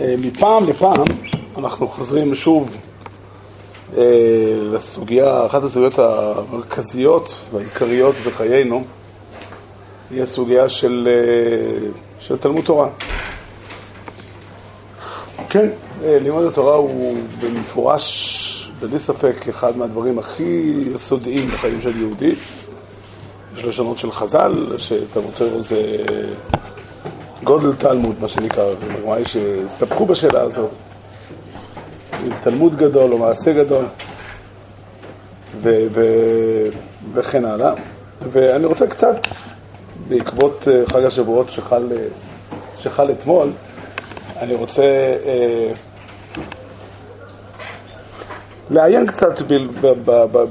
אה, מפעם לפעם אנחנו חוזרים שוב אה, לסוגיה, אחת הסוגיות המרכזיות והעיקריות בחיינו היא הסוגיה של, אה, של תלמוד תורה. כן, לימוד התורה הוא במפורש, בלי ספק, אחד מהדברים הכי יסודיים בחיים של יהודי. יש לשונות של חז"ל, שתלמוד תורה זה גודל תלמוד, מה שנקרא, בגמרא יש שהסתפקו בשאלה הזאת. תלמוד גדול או מעשה גדול, ו- ו- וכן הלאה. ואני רוצה קצת, בעקבות אה, חג השבועות שחל, אה, שחל אתמול, אני רוצה אה, לעיין קצת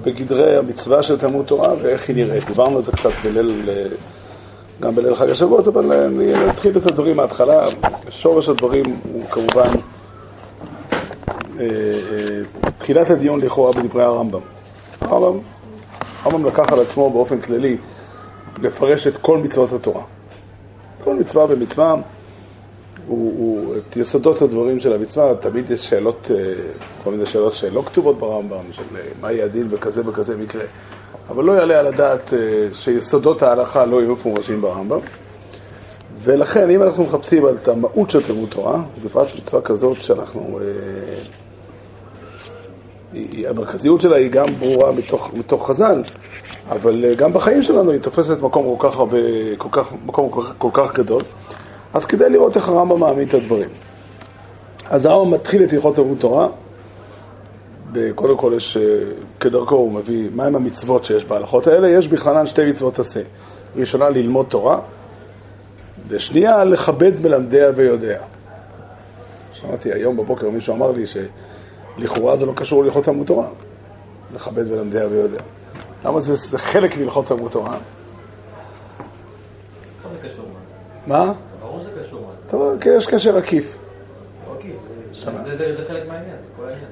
בגדרי המצווה של תלמוד תורה ואיך היא נראית. דיברנו על זה קצת בליל... גם בליל חג השבועות, אבל אני אתחיל את הדברים מההתחלה. שורש הדברים הוא כמובן אה, אה, תחילת הדיון לכאורה בדברי הרמב"ם. הרמב"ם, הרמב"ם לקח על עצמו באופן כללי לפרש את כל מצוות התורה. כל מצווה ומצווה, הוא, הוא, את יסודות הדברים של המצווה, תמיד יש שאלות, אה, כל מיני שאלות שלא כתובות ברמב"ם, של מה יהיה הדין בכזה וכזה מקרה. אבל לא יעלה על הדעת אה, שיסודות ההלכה לא יהיו מפורשים ברמב"ם. ולכן, אם אנחנו מחפשים את המהות של תלמוד תורה, בפרט מצווה כזאת שאנחנו... אה, המרכזיות שלה היא גם ברורה מתוך, מתוך חז"ל, אבל אה, גם בחיים שלנו היא תופסת מקום כל כך הרבה, כל כך, מקום כל כך, כל כך גדול. אז כדאי לראות איך הרמב"ם מעמיד את הדברים. אז הרמב"ם מתחיל את הלכות תלמוד תורה, קודם כל יש, אה, כדרכו הוא מביא מהם המצוות שיש בהלכות האלה, יש בכללן שתי מצוות עשה. ראשונה, ללמוד תורה, ושנייה, לכבד מלמדיה ויודע. שמעתי היום בבוקר מישהו אמר לי שלכאורה זה לא קשור להלכות תלמוד תורה, לכבד מלמדיה ויודע. למה זה, זה חלק מהלכות תלמוד תורה? מה זה קשור? מה? ברור שזה קשור. טוב, יש קשר עקיף. לא עקיף, זה חלק מהעניין, זה כל העניין.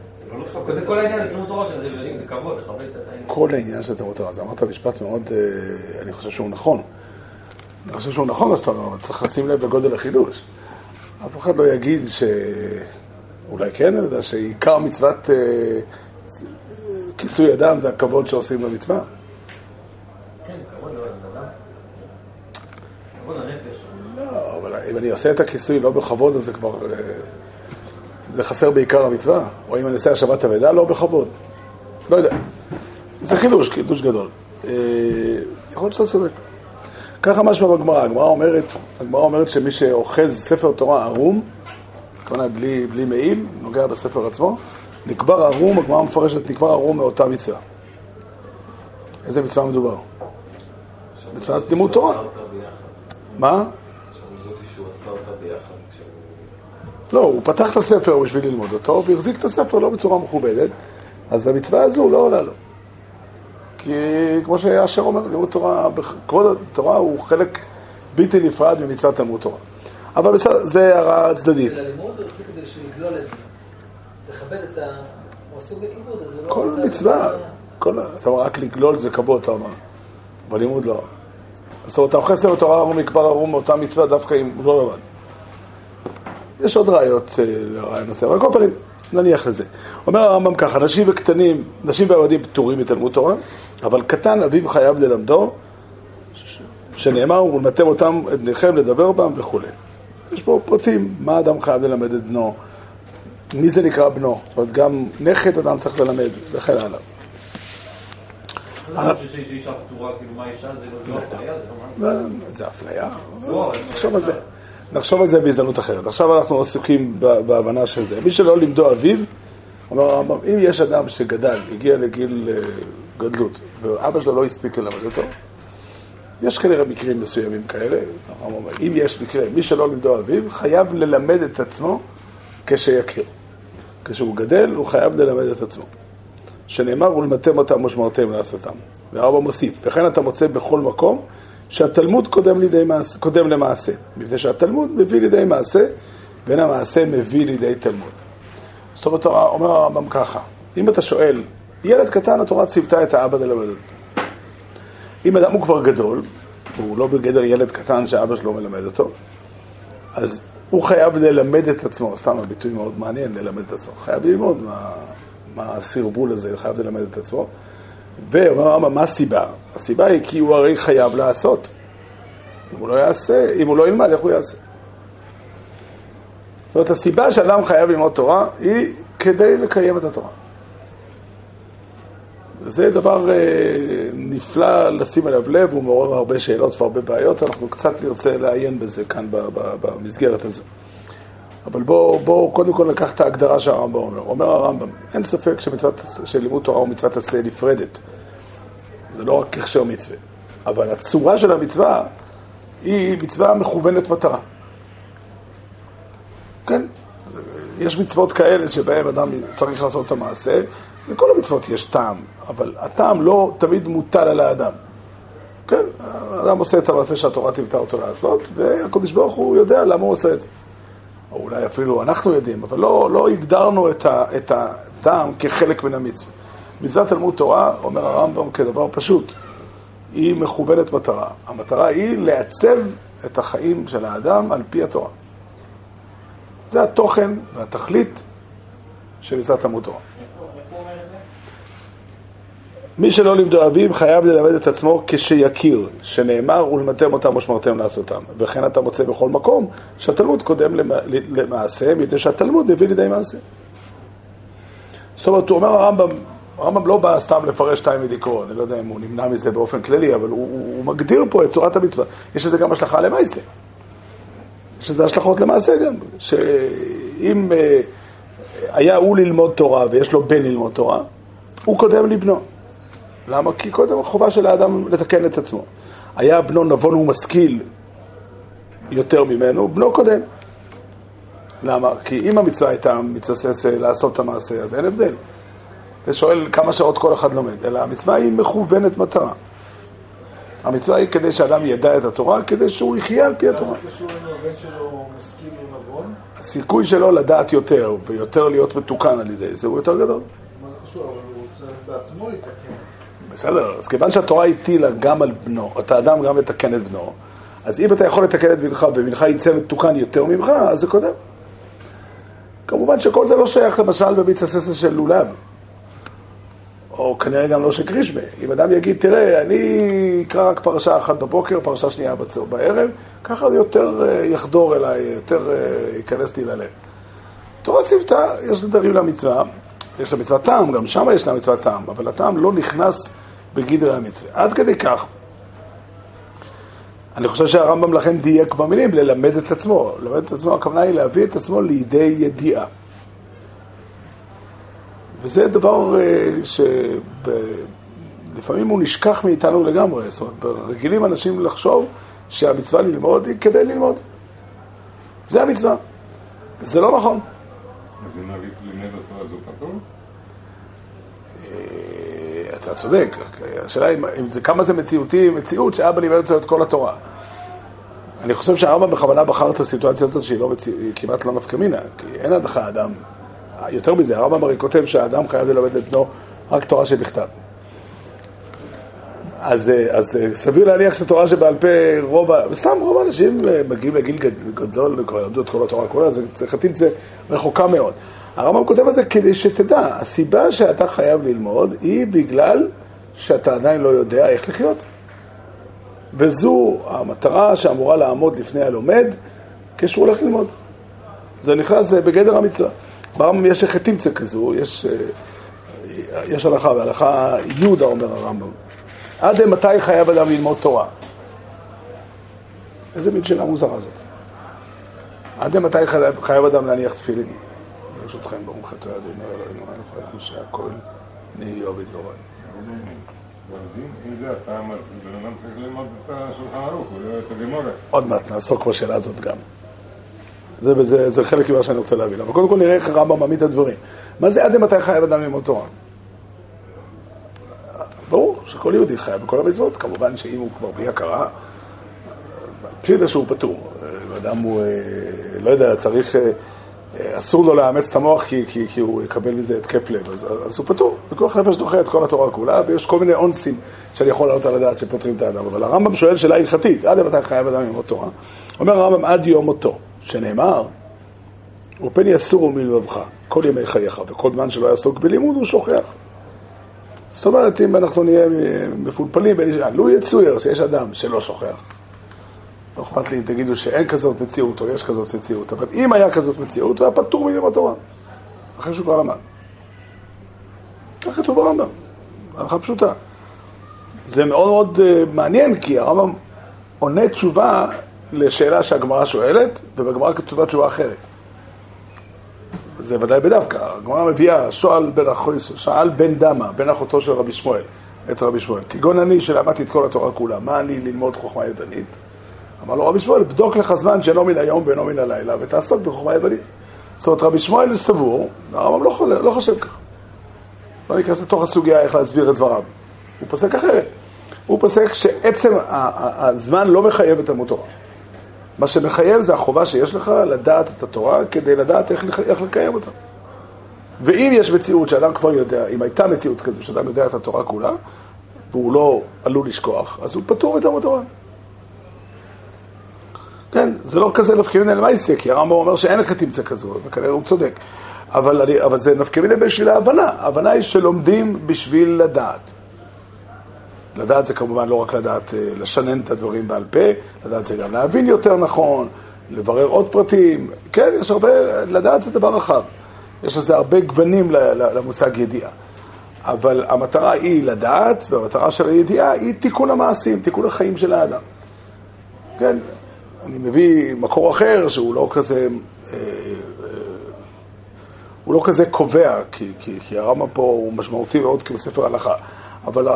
זה כל העניין, זה תלמוד תורה, זה כבוד, לכבד את העניין. כל העניין של תלמוד תורה, זה אמרת משפט מאוד, אה, אני חושב שהוא נכון. אני חושב שהוא נכון מה שאתה אומר, אבל צריך לשים לב לגודל החידוש. אף אחד לא יגיד ש... אולי כן, אני יודע, שעיקר מצוות אה, כיסוי אדם זה הכבוד שעושים למצווה. כן. לא, אבל אם אני עושה את הכיסוי לא בכבוד, אז זה כבר... זה חסר בעיקר המצווה, או אם אני עושה השבת אבדה, לא בכבוד. לא יודע. זה חידוש, חידוש גדול. אה, יכול להיות שאתה צודק. ככה משמע בגמרא, הגמרא אומרת, הגמרא אומרת שמי שאוחז ספר תורה ערום, כמובן בלי, בלי מעיל, נוגע בספר עצמו, נקבר ערום, הגמרא מפרשת נקבר ערום מאותה מצווה. איזה מצווה מדובר? מצוות לימוד תורה. מה? לא, הוא פתח את הספר בשביל ללמוד אותו, והחזיק את הספר לא בצורה מכובדת, אז המצווה הזו לא עולה לו. כי כמו שאשר אומר, לימוד תורה, כבוד התורה הוא חלק בלתי נפרד ממצוות תלמוד תורה. אבל בסדר, זה הערה צדדית. לא... כל מצווה, כל... אתה אומר, רק לגלול זה כבוד, אתה אומר. בלימוד לא. זאת אומרת, אתה אוכל ספר תורה ערום מקבר ערום מאותה מצווה דווקא אם לא לבד. יש עוד ראיות אה, לרעיון הזה, אבל על כל פנים, נניח לזה. אומר הרמב"ם ככה, נשים וקטנים, נשים ועבדים פטורים מתלמוד תורה, אבל קטן אביו חייב ללמדו, שנאמר, ולמדתם אותם, את בניכם לדבר בם וכו'. יש פה פרטים, מה אדם חייב ללמד את בנו, מי זה נקרא בנו, זאת אומרת, גם נכד אדם צריך ללמד, וכן הלאה. זה אישה, זה לא אפליה? זה אפליה? נחשוב על זה. נחשוב על זה בהזדמנות אחרת. עכשיו אנחנו עסוקים בהבנה של זה. מי שלא לימדו אביו, אומר הרמב"ם, אם יש אדם שגדל, הגיע לגיל אה, גדלות, ואבא שלו לא הספיק ללמד אותו, יש כנראה מקרים מסוימים כאלה, אם יש מקרה, מי שלא לימדו אביו, חייב ללמד את עצמו כשיכיר. כשהוא גדל, הוא חייב ללמד את עצמו. שנאמר, ולמדתם אותם ושמרתם לעשותם. והרמב"ם מוסיף, וכן אתה מוצא בכל מקום שהתלמוד קודם, לידי מעשה, קודם למעשה, מפני שהתלמוד מביא לידי מעשה, ואין המעשה מביא לידי תלמוד. זאת אומרת, אומר הרמב"ם ככה, אם אתה שואל, ילד קטן, התורה ציוותה את האבא ללמד אותו. אם אדם הוא כבר גדול, הוא לא בגדר ילד קטן שאבא שלו מלמד אותו, אז הוא חייב ללמד את עצמו, סתם הביטוי מאוד מעניין, ללמד את עצמו. חייב ללמוד מה, מה הסרבול הזה, חייב ללמד את עצמו. ואומר הרמב"ם, מה הסיבה? הסיבה היא כי הוא הרי חייב לעשות. אם הוא לא יעשה, אם הוא לא ילמד, איך הוא יעשה? זאת אומרת, הסיבה שאדם חייב ללמוד תורה היא כדי לקיים את התורה. זה דבר אה, נפלא לשים עליו לב, הוא מעורר הרבה שאלות והרבה בעיות, אנחנו קצת נרצה לעיין בזה כאן במסגרת הזו. אבל בואו בוא, קודם כל נקח את ההגדרה שהרמב"ם אומר. אומר הרמב"ם, אין ספק שמצוות, שלימוד תורה הוא מצוות עשה נפרדת. זה לא רק הכשר מצווה. אבל הצורה של המצווה היא מצווה מכוונת מטרה. כן, יש מצוות כאלה שבהן אדם צריך לעשות את המעשה, לכל המצוות יש טעם, אבל הטעם לא תמיד מוטל על האדם. כן, האדם עושה את המעשה שהתורה ציוותה אותו לעשות, והקדוש ברוך הוא יודע למה הוא עושה את זה. או אולי אפילו אנחנו יודעים, אבל לא, לא הגדרנו את, ה, את הטעם כחלק מן המצווה. מצוות תלמוד תורה, אומר הרמב"ם כדבר פשוט, היא מכוונת מטרה. המטרה היא לעצב את החיים של האדם על פי התורה. זה התוכן והתכלית של מצוות תלמוד תורה. מי שלא לימדו אביו חייב ללמד את עצמו כשיכיר, שנאמר ולמדתם אותם ושמרתם לעשותם. וכן אתה מוצא בכל מקום שהתלמוד קודם למעשה, מפני שהתלמוד מביא לידי מעשה. זאת אומרת, הוא אומר הרמב"ם, הרמב"ם לא בא סתם לפרש שתיים מדיקרו, אני לא יודע אם הוא נמנע מזה באופן כללי, אבל הוא, הוא מגדיר פה את צורת המצווה. יש לזה גם השלכה למעשה. יש לזה השלכות למעשה גם, שאם אה, היה הוא ללמוד תורה ויש לו בן ללמוד תורה, הוא קודם לבנו. למה? כי קודם החובה של האדם לתקן את עצמו. היה בנו נבון ומשכיל יותר ממנו, בנו קודם. למה? כי אם המצווה הייתה מתססס לעשות את המעשה, אז אין הבדל. אתה שואל כמה שעות כל אחד לומד, אלא המצווה היא מכוונת מטרה. המצווה היא כדי שאדם ידע את התורה, כדי שהוא יחיה על פי התורה. הסיכוי שלו לדעת יותר, ויותר להיות מתוקן על ידי זה, הוא יותר גדול. זה. בסדר, אז כיוון שהתורה הטילה גם על בנו, את האדם גם לתקן את בנו, אז אם אתה יכול לתקן את בנך, ובנך יצא מתוקן יותר ממך, אז זה קודם. כמובן שכל זה לא שייך למשל במיץ הססר של לולב, או כנראה גם לא של קרישמה. אם אדם יגיד, תראה, אני אקרא רק פרשה אחת בבוקר, פרשה שנייה בצור בערב, ככה יותר אה, יחדור אליי, יותר אה, ייכנס לי ללב. תורה ציוותה, יש לדברים למצווה, יש לה מצוות טעם, גם שם יש לה מצוות טעם, אבל הטעם לא נכנס בגדר המצווה. עד כדי כך. אני חושב שהרמב"ם לכן דייק במילים, ללמד את עצמו. ללמד את עצמו, הכוונה היא להביא את עצמו לידי ידיעה. וזה דבר אה, שלפעמים הוא נשכח מאיתנו לגמרי. זאת אומרת, רגילים אנשים לחשוב שהמצווה ללמוד היא כדי ללמוד. זה המצווה. זה לא נכון. אז אם לימד אותו אז הוא פטור? אה, אתה צודק, השאלה היא כמה זה מציאותי, מציאות שאבא לימד אותו את כל התורה. אני חושב שהרמב"ם בכוונה בחר את הסיטואציה הזאת שהיא לא מציא, כמעט לא נפקא מינה, כי אין הדחה אדם. יותר מזה, הרמב"ם הרי כותב שהאדם חייב ללמד את בנו רק תורה שבכתב. אז, אה, אז אה, סביר להניח שתורה שבעל פה רוב, סתם רוב האנשים מגיעים לגיל גדול, כבר למדו את כל התורה כולה, זה חטאים זה רחוקה מאוד. הרמב"ם כותב על זה כדי שתדע, הסיבה שאתה חייב ללמוד היא בגלל שאתה עדיין לא יודע איך לחיות. וזו המטרה שאמורה לעמוד לפני הלומד כשהוא הולך ללמוד. זה נכנס בגדר המצווה. ברמב"ם יש חטימצה כזו, יש, אה, יש הלכה, והלכה יהודה אומר הרמב"ם. עד מתי חייב אדם ללמוד תורה? איזה מין שאלה מוזרה זאת. עד מתי חייב אדם להניח תפילין? ברשותכם, ברוך אתה אדוני אלוהינו מלך העולם שהכל נהי עובד ורועי. אם זה הטעם, אז בן אדם צריך ללמוד את השולחן ערוך, ולא את הגימורה. עוד מעט נעסוק בשאלה הזאת גם. זה, זה, זה חלק ממה שאני רוצה להבין. אבל קודם כל נראה איך הרמב"ם מעמיד את הדברים. מה זה עד למתי חייב אדם ללמוד תורה? ברור שכל יהודי חייב בכל המצוות, כמובן שאם הוא כבר בלי הכרה, פשיטה שהוא פטור. אדם הוא, אה, לא יודע, צריך אה, אסור לו לאמץ את המוח כי, כי, כי הוא יקבל מזה התקף לב, אז, אז הוא פטור. בכוח נפש דוחה את כל התורה כולה, ויש כל מיני אונסים שאני יכול לעלות על הדעת שפותרים את האדם. אבל הרמב"ם שואל שאלה הלכתית, עד מתי חייב אדם ללמוד תורה? אומר הרמב"ם עד יום מותו. שנאמר, ופן יסורו מלבבך כל ימי חייך, וכל זמן שלא יעסוק בלימוד הוא שוכח. זאת אומרת, אם אנחנו נהיה מפולפלים, לו יצויר שיש אדם שלא שוכח. לא אכפת לי אם תגידו שאין כזאת מציאות או יש כזאת מציאות, אבל אם היה כזאת מציאות, הוא היה פטור מלימוד תורה, אחרי שהוא כבר למד. ככה כתוב ברמב"ם, הלכה פשוטה. זה מאוד מאוד uh, מעניין, כי הרמב"ם עונה תשובה לשאלה שהגמרא שואלת, ובגמרא כתובה תשובה אחרת. זה ודאי בדווקא, הגמרא מביאה, שואל בן אחויס, שאל בן דמה, בן אחותו של רבי שמואל, את רבי שמואל. כגון אני שלמדתי את כל התורה כולה, מה אני ללמוד חוכמה ידנית? אמר לו רבי שמואל, בדוק לך זמן שאינו מן היום ואינו מן הלילה, ותעסוק בחוכמה יוונית. זאת אומרת, רבי שמואל סבור, הרמב"ם לא, לא חושב ככה. לא ניכנס לתוך הסוגיה איך להסביר את דבריו. הוא פוסק אחרת. הוא פוסק שעצם הזמן לא מחייב את תלמוד תורה. מה שמחייב זה החובה שיש לך לדעת את התורה כדי לדעת איך, איך לקיים אותה. ואם יש מציאות שאדם כבר יודע, אם הייתה מציאות כזו שאדם יודע את התורה כולה, והוא לא עלול לשכוח, אז הוא פטור מתלמוד תורה. כן, זה לא כזה נפקא מיני למעשה, כי הרמב"ם אומר שאין לך תמצא כזו, וכנראה הוא צודק. אבל, אבל זה נפקא מיני בשביל ההבנה. ההבנה היא שלומדים בשביל לדעת. לדעת זה כמובן לא רק לדעת אה, לשנן את הדברים בעל פה, לדעת זה גם להבין יותר נכון, לברר עוד פרטים. כן, יש הרבה, לדעת זה דבר רחב. יש לזה הרבה גוונים למושג ידיעה. אבל המטרה היא לדעת, והמטרה של הידיעה היא תיקון המעשים, תיקון החיים של האדם. כן, אני מביא מקור אחר שהוא לא כזה, אה, אה, הוא לא כזה קובע, כי, כי, כי הרמב"ם פה הוא משמעותי מאוד כבספר הלכה, אבל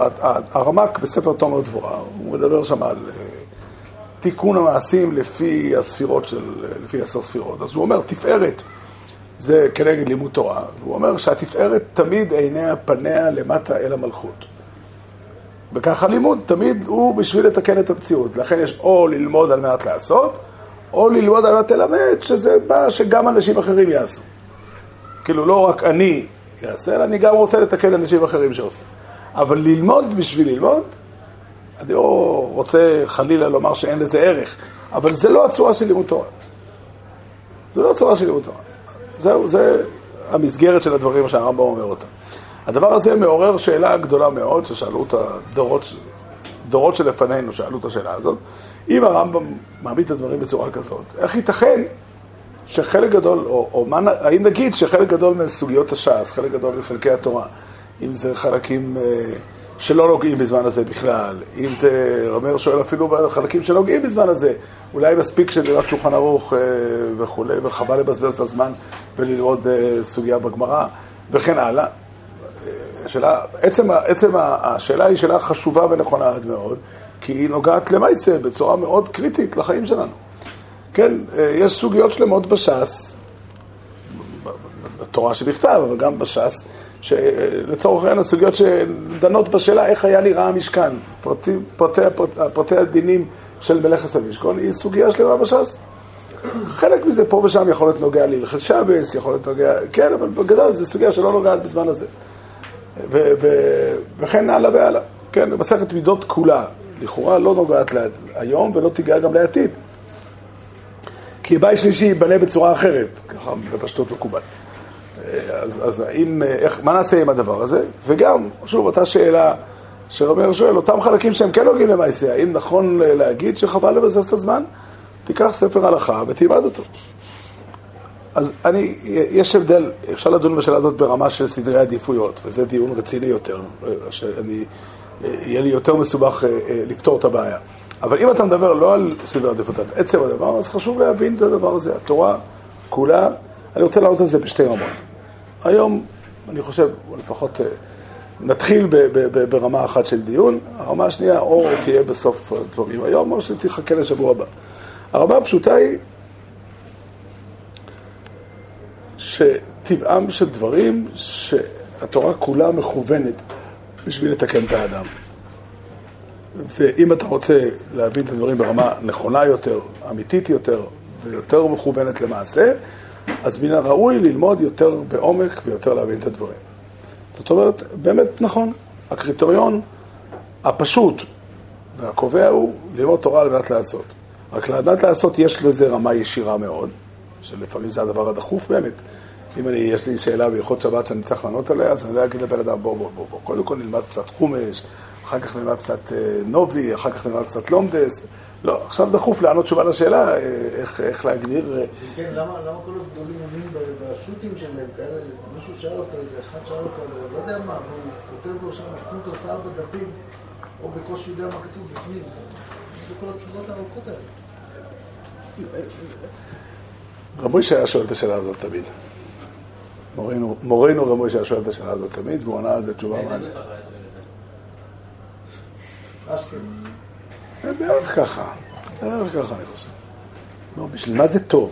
הרמ"ק בספר תומר דבורה, הוא מדבר שם על אה, תיקון המעשים לפי הספירות של, לפי עשר ספירות. אז הוא אומר, תפארת זה כנגד לימוד תורה, והוא אומר שהתפארת תמיד עיניה פניה למטה אל המלכות. וככה לימוד תמיד הוא בשביל לתקן את המציאות. לכן יש או ללמוד על מנת לעשות, או ללמוד על מנת ללמד, שזה בא שגם אנשים אחרים יעשו. כאילו לא רק אני אעשה, אלא אני גם רוצה לתקן אנשים אחרים שעושים. אבל ללמוד בשביל ללמוד, אני לא רוצה חלילה לומר שאין לזה ערך, אבל זה לא הצורה של לימוד תורה. זה לא הצורה של לימוד תורה. זהו, זה המסגרת של הדברים שהרמב"ם אומר אותם. הדבר הזה מעורר שאלה גדולה מאוד, ששאלו את הדורות, דורות שלפנינו, שאלו את השאלה הזאת. אם הרמב"ם מעמיד את הדברים בצורה כזאת, איך ייתכן שחלק גדול, או, או מה, האם נגיד שחלק גדול מסוגיות הש"ס, חלק גדול מחלקי התורה, אם זה חלקים אה, שלא נוגעים בזמן הזה בכלל, אם זה, אומר שואל אפילו חלקים שנוגעים בזמן הזה, אולי מספיק שנראה שולחן ערוך אה, וכולי, וחבל לבזבז את הזמן וללמוד אה, סוגיה בגמרא, וכן הלאה. השאלה, עצם, עצם השאלה היא שאלה חשובה ונכונה עד מאוד, כי היא נוגעת למעשה בצורה מאוד קריטית לחיים שלנו. כן, יש סוגיות שלמות בש"ס, בתורה שבכתב, אבל גם בש"ס, שלצורך העניין הסוגיות שדנות בשאלה איך היה נראה המשכן, פרטי, פרטי, פרטי, פרטי הדינים של מלאכת סבישכון, היא סוגיה שלמה בש"ס. חלק מזה פה ושם יכול להיות נוגע להלכת שבס, יכול להיות נוגע, כן, אבל בגדול זו סוגיה שלא נוגעת בזמן הזה. ו- ו- וכן הלאה והלאה. כן, מסכת מידות כולה, לכאורה לא נוגעת היום ולא תיגע גם לעתיד. כי בית שלישי ייבנה בצורה אחרת, ככה בפשטות מקובל. אז, אז האם, איך, מה נעשה עם הדבר הזה? וגם, שוב, אותה שאלה שרבי שואל, אותם חלקים שהם כן נוגעים למעשה, האם נכון להגיד שחבל לבזבז את הזמן? תיקח ספר הלכה ותלמד אותו. אז אני, יש הבדל, אפשר לדון בשאלה הזאת ברמה של סדרי עדיפויות, וזה דיון רציני יותר, שאני, יהיה לי יותר מסובך אה, אה, לפתור את הבעיה. אבל אם אתה מדבר לא על סדרי עדיפויות, על עצם הדבר, אז חשוב להבין את הדבר הזה. התורה כולה, אני רוצה לענות על זה בשתי רמות. היום, אני חושב, לפחות אה, נתחיל ב- ב- ב- ברמה אחת של דיון, הרמה השנייה או תהיה בסוף הדברים היום, או שתחכה לשבוע הבא. הרמה הפשוטה היא שטבעם של דברים שהתורה כולה מכוונת בשביל לתקן את האדם. ואם אתה רוצה להבין את הדברים ברמה נכונה יותר, אמיתית יותר ויותר מכוונת למעשה, אז מן הראוי ללמוד יותר בעומק ויותר להבין את הדברים. זאת אומרת, באמת נכון, הקריטריון הפשוט והקובע הוא ללמוד תורה על מנת לעשות. רק לדעת לעשות, יש לזה רמה ישירה מאוד, שלפעמים זה הדבר הדחוף באמת. אם אני, יש לי שאלה בהלכות שבת שאני צריך לענות עליה, אז אני לא אגיד לבן אדם, בוא, בוא, בוא, בוא. קודם כל נלמד קצת חומש, אחר כך נלמד קצת אה, נובי, אחר כך נלמד קצת לומדס. לא, עכשיו דחוף לענות תשובה לשאלה, אה, איך, איך להגדיר... אה, כן, למה, למה כל הגדולים עונים בשו"תים שלהם כאלה, מישהו שאל אותו, איזה אחד שאל אותו, לא יודע מה, הוא כותב לו שם, נתנו סער בדפים, או בקושי יודע מה כתוב בפנים. זה כל התשובות הארוכות האלה. רב מוישה היה שואל את השאלה הזאת תמיד. מורנו, מורנו רב מוישה היה שואל את השאלה הזאת תמיד, והוא ענה על זה תשובה מעניינת. בערך ככה, בערך ככה אני חושב. לא, בשביל מה זה טוב?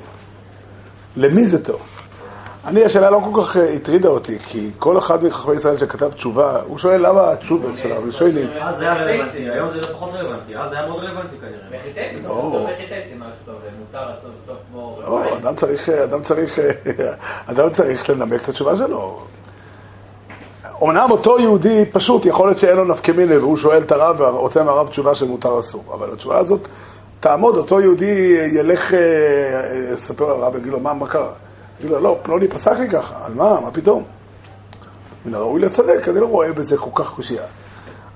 למי זה טוב? אני, השאלה לא כל כך אה, הטרידה אותי, כי כל אחד מחכמי ישראל שכתב תשובה, הוא שואל למה התשובה של הרב שואלים. אז זה היה רלוונטי, היום זה לא פחות רלוונטי, אז זה היה מאוד רלוונטי כנראה. בחיטייסים, לא. טוב בחיטייסים, מה שטוב, מותר לעשות טוב כמו... לא, אדם צריך, אדם צריך, אדם צריך לנמק את התשובה שלו. אמנם אותו יהודי פשוט, יכול להיות שאין לו נפקא מיני, והוא שואל את הרב ורוצה מהרב תשובה של מותר אסור, אבל התשובה הזאת תעמוד, אותו יהודי ילך, אה, אה, יספר לרב, יגיד לו, מה, מה קרה? יגיד לו, לא, פלוני פסק לי ככה, על מה, מה פתאום? מן הראוי לצדק, אני לא רואה בזה כל כך קושייה.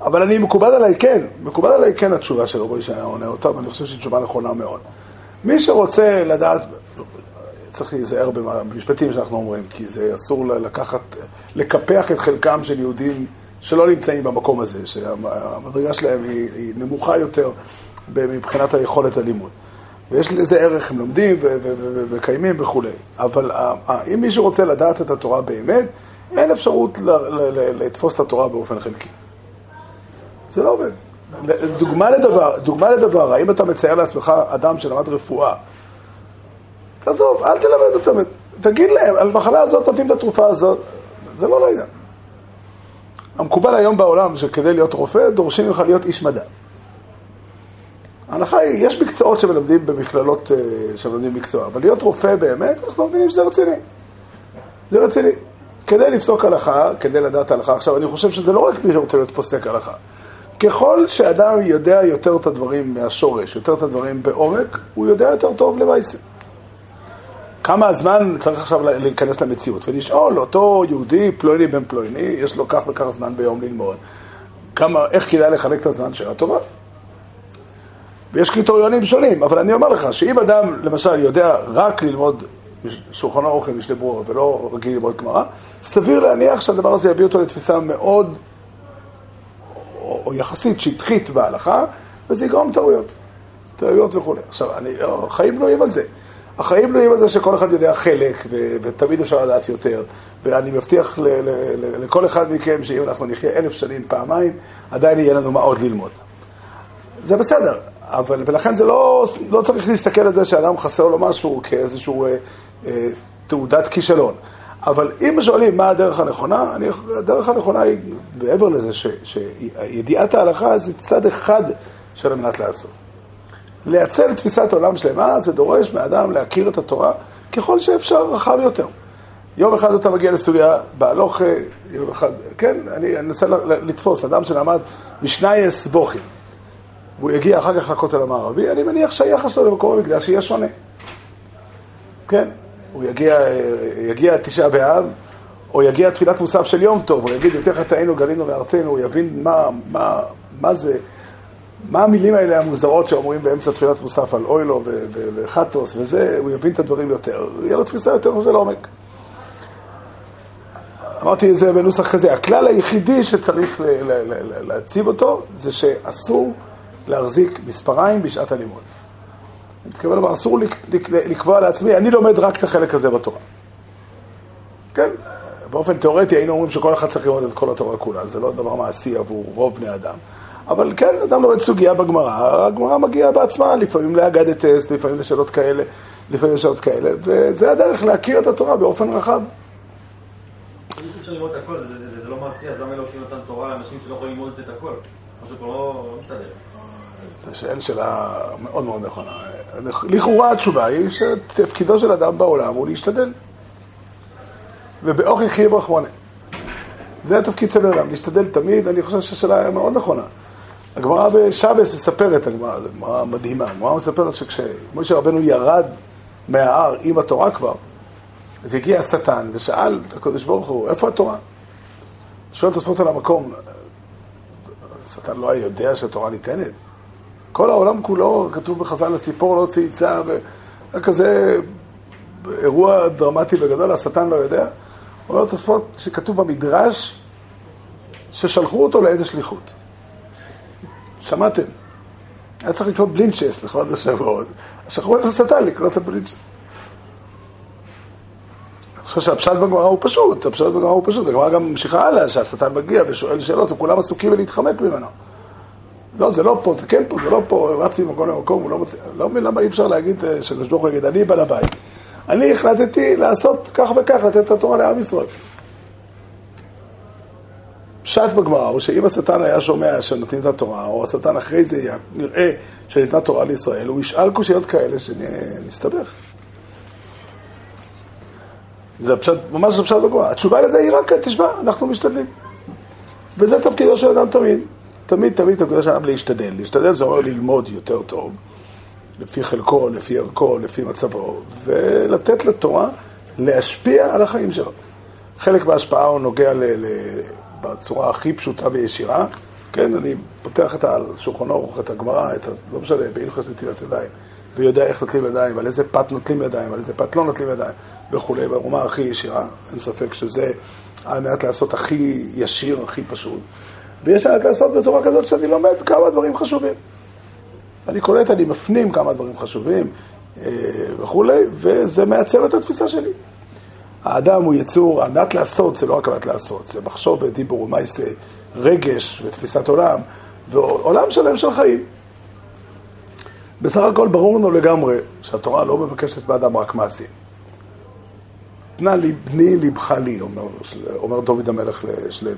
אבל אני, מקובל עליי כן, מקובל עליי כן התשובה של רבי שהיה עונה אותה, ואני חושב שהיא תשובה נכונה מאוד. מי שרוצה לדעת, צריך להיזהר במשפטים שאנחנו אומרים, כי זה אסור לקחת, לקפח את חלקם של יהודים שלא נמצאים במקום הזה, שהמדרגה שלהם היא, היא נמוכה יותר מבחינת היכולת הלימוד. ויש לזה ערך, הם לומדים ומקיימים וכולי. אבל אם מישהו רוצה לדעת את התורה באמת, אין אפשרות לתפוס את התורה באופן חלקי. זה לא עובד. דוגמה לדבר, דוגמה לדבר, האם אתה מצייר לעצמך אדם שלמד רפואה? תעזוב, אל תלמד אותם, תגיד להם, על מחלה הזאת תתאים את התרופה הזאת, זה לא לעניין. המקובל היום בעולם שכדי להיות רופא, דורשים ממך להיות איש מדע. ההנחה היא, יש מקצועות שמלמדים במכללות אה, שמלמדים מקצוע, אבל להיות רופא באמת, אנחנו מבינים שזה רציני. זה רציני. כדי לפסוק הלכה, כדי לדעת הלכה, עכשיו אני חושב שזה לא רק מי שרוצה להיות פוסק הלכה. ככל שאדם יודע יותר את הדברים מהשורש, יותר את הדברים בעומק, הוא יודע יותר טוב למעשה. כמה זמן צריך עכשיו להיכנס למציאות ולשאול אותו יהודי פלויני בן פלויני, יש לו כך וכך זמן ביום ללמוד, כמה, איך כדאי לחלק את הזמן של הטובה. ויש קריטריונים שונים, אבל אני אומר לך שאם אדם למשל יודע רק ללמוד שולחנו אוכל משלי ברור ולא רגיל ללמוד גמרא, סביר להניח שהדבר הזה יביא אותו לתפיסה מאוד, או, יחסית שטחית בהלכה, וזה יגרום טעויות, טעויות וכו'. עכשיו, אני, לא, חיים בנויים על זה. החיים בנויים על זה שכל אחד יודע חלק, ו- ותמיד אפשר לדעת יותר, ואני מבטיח ל- ל- ל- לכל אחד מכם שאם אנחנו נחיה אלף שנים פעמיים, עדיין יהיה לנו מה עוד ללמוד. זה בסדר, אבל, ולכן זה לא, לא צריך להסתכל על זה שאדם חסר לו משהו כאיזשהו אה, אה, תעודת כישלון. אבל אם שואלים מה הדרך הנכונה, אני, הדרך הנכונה היא, מעבר לזה, שידיעת ההלכה זה צד אחד של המנת לעשות. לייצר תפיסת עולם שלמה, זה דורש מאדם להכיר את התורה ככל שאפשר רחב יותר. יום אחד אתה מגיע לסוגיה בהלוך, יום אחד, כן, אני אנסה לתפוס אדם שלמד משנייס בוכים, והוא יגיע אחר כך לכותל המערבי, אני מניח שהיחס שלו למקום המקדש יהיה שונה. כן, הוא יגיע, יגיע תשעה באב, או יגיע תפילת מוסף של יום טוב, הוא יגיד, יותר חטאינו גלינו מארצנו, הוא יבין מה, מה, מה זה, מה המילים האלה המוזרות שאומרים באמצע תפילת מוסף על אוילו וחטוס וזה, הוא יבין את הדברים יותר, יהיה לו תפיסה יותר של עומק. אמרתי את זה בנוסח כזה, הכלל היחידי שצריך להציב אותו זה שאסור להחזיק מספריים בשעת הלימוד. אני מתכוון לומר, אסור לקבוע לעצמי, אני לומד רק את החלק הזה בתורה. כן, באופן תיאורטי היינו אומרים שכל אחד צריך ללמוד את כל התורה כולה, זה לא דבר מעשי עבור רוב בני אדם. אבל כן, אדם לומד סוגיה בגמרא, הגמרא מגיעה בעצמה, לפעמים לאגדתס, לפעמים לשאלות כאלה, לפעמים לשאלות כאלה, וזה הדרך להכיר את התורה באופן רחב. אפשר ללמוד את הכל, זה לא מעשי, אז למה אלוקים נתן תורה לאנשים שלא יכולים ללמוד את הכל? משהו פה לא מסתדר. זו שאלה שאלה מאוד מאוד נכונה. לכאורה התשובה היא שתפקידו של אדם בעולם הוא להשתדל. ובאוכי חייב רחמונה. זה התפקיד של אדם, להשתדל תמיד, אני חושב שהשאלה היא מאוד נכונה. הגמרא בשבס מספרת, הגמרא, זו גמרא מדהימה, הגמרא מספרת שכשמשה רבנו ירד מההר עם התורה כבר, אז הגיע השטן ושאל את הקדוש ברוך הוא, איפה התורה? שואל את עצמו על המקום, השטן לא היה יודע שהתורה ניתנת? כל העולם כולו, כתוב בחז"ל, הציפור לא צייצה, והיה כזה אירוע דרמטי וגדול, השטן לא יודע. אומר תוספות שכתוב במדרש ששלחו אותו לאיזה שליחות. שמעתם? היה צריך לקנות בלינצ'ס לכבוד השבועות. שלחו את השטן לקנות את הבלינצ'ס. אני חושב שהפשט בגמרא הוא פשוט, הפשט בגמרא הוא פשוט. הגמרא גם ממשיכה הלאה, שהשטן מגיע ושואל שאלות, וכולם עסוקים בלהתחמק ממנו. לא, זה לא פה, זה כן פה, זה לא פה, רץ ממקום למקום, הוא לא מוצא... לא מבין למה אי אפשר להגיד, אה, שקדוש ברוך הוא יגיד, אני בעל הבית. אני החלטתי לעשות כך וכך, לתת את התורה לעם ישראל. פשט בגמרא הוא שאם השטן היה שומע שנותנים את התורה, או השטן אחרי זה נראה שניתנה תורה לישראל, הוא ישאל קושיות כאלה שנסתבך. זה פשט, ממש פשט בגמרא. התשובה לזה היא רק, תשמע, אנחנו משתדלים. וזה תפקידו של אדם תמיד. תמיד, תמיד תפקידו של אדם להשתדל. להשתדל זה אומר ללמוד יותר טוב, לפי חלקו, לפי ערכו, לפי מצבו, ולתת לתורה להשפיע על החיים שלו. חלק מההשפעה הוא נוגע ל... ל בצורה הכי פשוטה וישירה, כן, אני פותח את השולחן ערוך, את הגמרא, את ה... לא משנה, בהלכות נטילת ידיים, ויודע איך נוטלים ידיים, על איזה פת נוטלים ידיים, על איזה פת לא נוטלים ידיים, וכולי, ברומה הכי ישירה, אין ספק שזה על מנת לעשות הכי ישיר, הכי פשוט. ויש על לעשות בצורה כזאת שאני לומד כמה דברים חשובים. אני קולט, אני מפנים כמה דברים חשובים אה, וכולי, וזה מעצב את התפיסה שלי. האדם הוא יצור, על מנת לעשות, זה לא רק על מנת לעשות, זה מחשוב ודיבור ומייסה, רגש ותפיסת עולם, ועולם שלם של חיים. בסך הכל ברור לנו לגמרי שהתורה לא מבקשת באדם רק מעשים. תנה לי, בני לבך לי, אומר, אומר דוד המלך לשלם.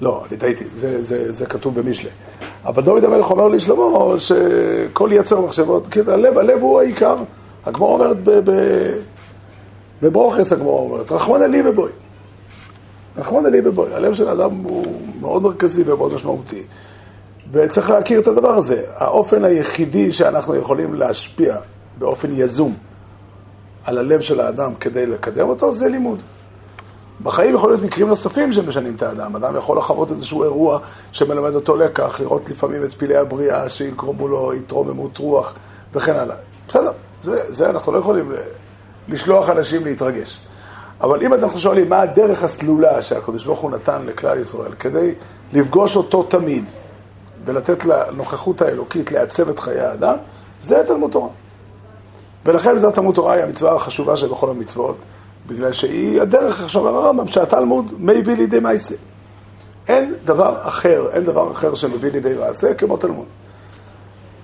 לא, אני טעיתי, זה, זה, זה כתוב במשלי. אבל דוד המלך אומר לשלמה שכל יצר מחשבות, כן, הלב, הלב הוא העיקר. הגמור אומרת בברוכס, הגמור אומרת, רחמנא לי בבוי. רחמנא לי בבוי. הלב של האדם הוא מאוד מרכזי ומאוד משמעותי. וצריך להכיר את הדבר הזה. האופן היחידי שאנחנו יכולים להשפיע באופן יזום על הלב של האדם כדי לקדם אותו זה לימוד. בחיים יכול להיות מקרים נוספים שמשנים את האדם. אדם יכול לחוות איזשהו אירוע שמלמד אותו לקח, לראות לפעמים את פלאי הבריאה שיקרומו לו התרוממות רוח וכן הלאה. בסדר, זה, זה אנחנו לא יכולים לשלוח אנשים להתרגש. אבל אם אנחנו שואלים מה הדרך הסלולה שהקדוש ברוך הוא נתן לכלל ישראל כדי לפגוש אותו תמיד ולתת לנוכחות האלוקית לעצב את חיי האדם, זה תלמוד תורה. ולכן זאת תלמוד תורה היא המצווה החשובה שבכל המצוות, בגלל שהיא הדרך, איך שאומר הרמב"ם, שהתלמוד מביא לידי מעשה. אין דבר אחר, אין דבר אחר שמביא לידי מעשה כמו תלמוד.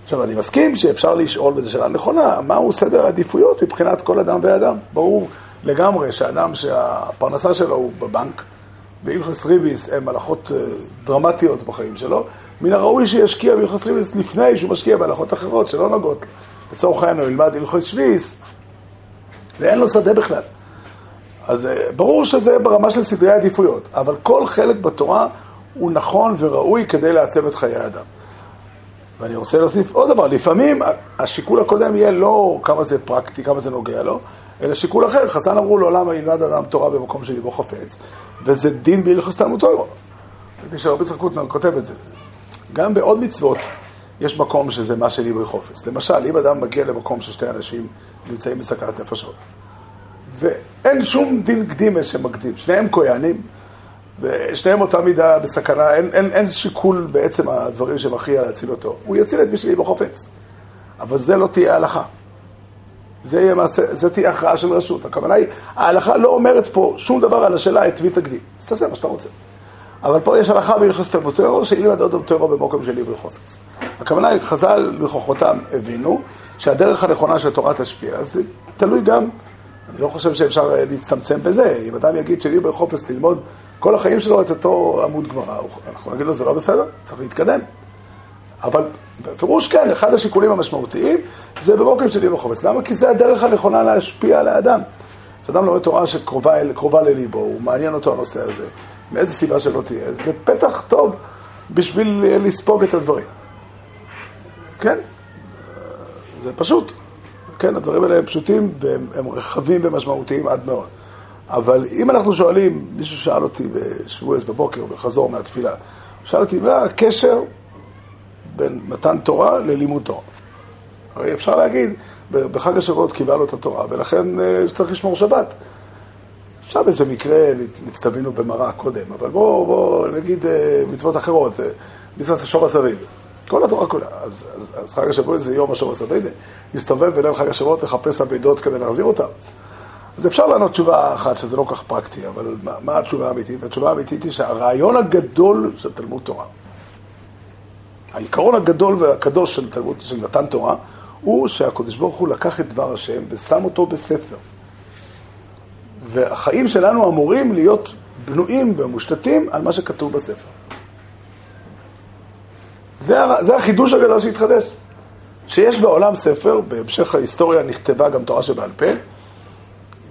עכשיו, אני מסכים שאפשר לשאול, וזו שאלה נכונה, מהו סדר העדיפויות מבחינת כל אדם ואדם. ברור לגמרי שאדם שהפרנסה שלו הוא בבנק, והלכס ריביס הן הלכות אה, דרמטיות בחיים שלו, מן הראוי שישקיע בהלכס ריביס לפני שהוא משקיע בהלכות אחרות שלא נוגעות. לצורך העניין הוא ילמד הלכות שביס, ואין לו שדה בכלל. אז אה, ברור שזה ברמה של סדרי העדיפויות, אבל כל חלק בתורה הוא נכון וראוי כדי לעצב את חיי האדם. ואני רוצה להוסיף עוד דבר, לפעמים השיקול הקודם יהיה לא כמה זה פרקטי, כמה זה נוגע לו, אלא שיקול אחר. חז"ל אמרו לעולם ילמד אדם תורה במקום של ליבו חפץ, וזה דין בהלכות תלמוד תורה. ראיתי שרבי יצחק קוטנר כותב את זה. גם בעוד מצוות יש מקום שזה מה של ליבו חופץ. למשל, אם אדם מגיע למקום ששתי אנשים נמצאים בסכנת נפשות, ואין שום דין קדימה שמקדים, שניהם כהנים, ושניהם אותה מידה בסכנה, אין, אין, אין שיקול בעצם הדברים שמכריע להציל אותו. הוא יציל את מי שלי בחופץ. אבל זה לא תהיה הלכה. זה, יהיה מעשה, זה תהיה הכרעה של רשות. הכוונה היא, ההלכה לא אומרת פה שום דבר על השאלה את מי תקדים. אז תעשה מה שאתה רוצה. אבל פה יש הלכה בהלכס תלמותרו, שאילמד עוד תורו במוקם שלי בחופץ. הכוונה היא, חז"ל בחוכמתם הבינו שהדרך הנכונה של תורה תשפיע, זה תלוי גם, אני לא חושב שאפשר להצטמצם בזה. אם אדם יגיד שלי בחופץ ללמוד כל החיים שלו את אותו עמוד גמרא, אנחנו נגיד לו זה לא בסדר, צריך להתקדם. אבל בפירוש כן, אחד השיקולים המשמעותיים זה בבוקר של יום החומץ. למה? כי זה הדרך הנכונה להשפיע על האדם. כשאדם לומד תורה שקרובה אל, לליבו, הוא מעניין אותו הנושא הזה, מאיזה סיבה שלא תהיה, זה פתח טוב בשביל לספוג את הדברים. כן, זה פשוט. כן, הדברים האלה הם פשוטים והם הם רחבים ומשמעותיים עד מאוד. אבל אם אנחנו שואלים, מישהו שאל אותי בשבועס בבוקר, בחזור מהתפילה, שאל אותי, מה הקשר בין מתן תורה ללימוד תורה? הרי אפשר להגיד, בחג השבועות קיבלנו את התורה, ולכן אה, צריך לשמור שבת. עכשיו איזה מקרה נצטווינו במראה קודם, אבל בואו בוא, נגיד אה, מצוות אחרות, אה, מצוות השור הסביב. כל התורה כולה. אז, אז, אז חג השבועות זה יום השור הסביב, מסתובב בליל חג השבועות לחפש אבידות כדי להחזיר אותם. אז אפשר לענות תשובה אחת שזה לא כך פרקטי, אבל מה, מה התשובה האמיתית? התשובה האמיתית היא שהרעיון הגדול של תלמוד תורה, העיקרון הגדול והקדוש של תלמוד, של מתן תורה, הוא שהקדוש ברוך הוא לקח את דבר השם ושם אותו בספר. והחיים שלנו אמורים להיות בנויים ומושתתים על מה שכתוב בספר. זה, זה החידוש הגדול שהתחדש. שיש בעולם ספר, בהמשך ההיסטוריה נכתבה גם תורה שבעל פה,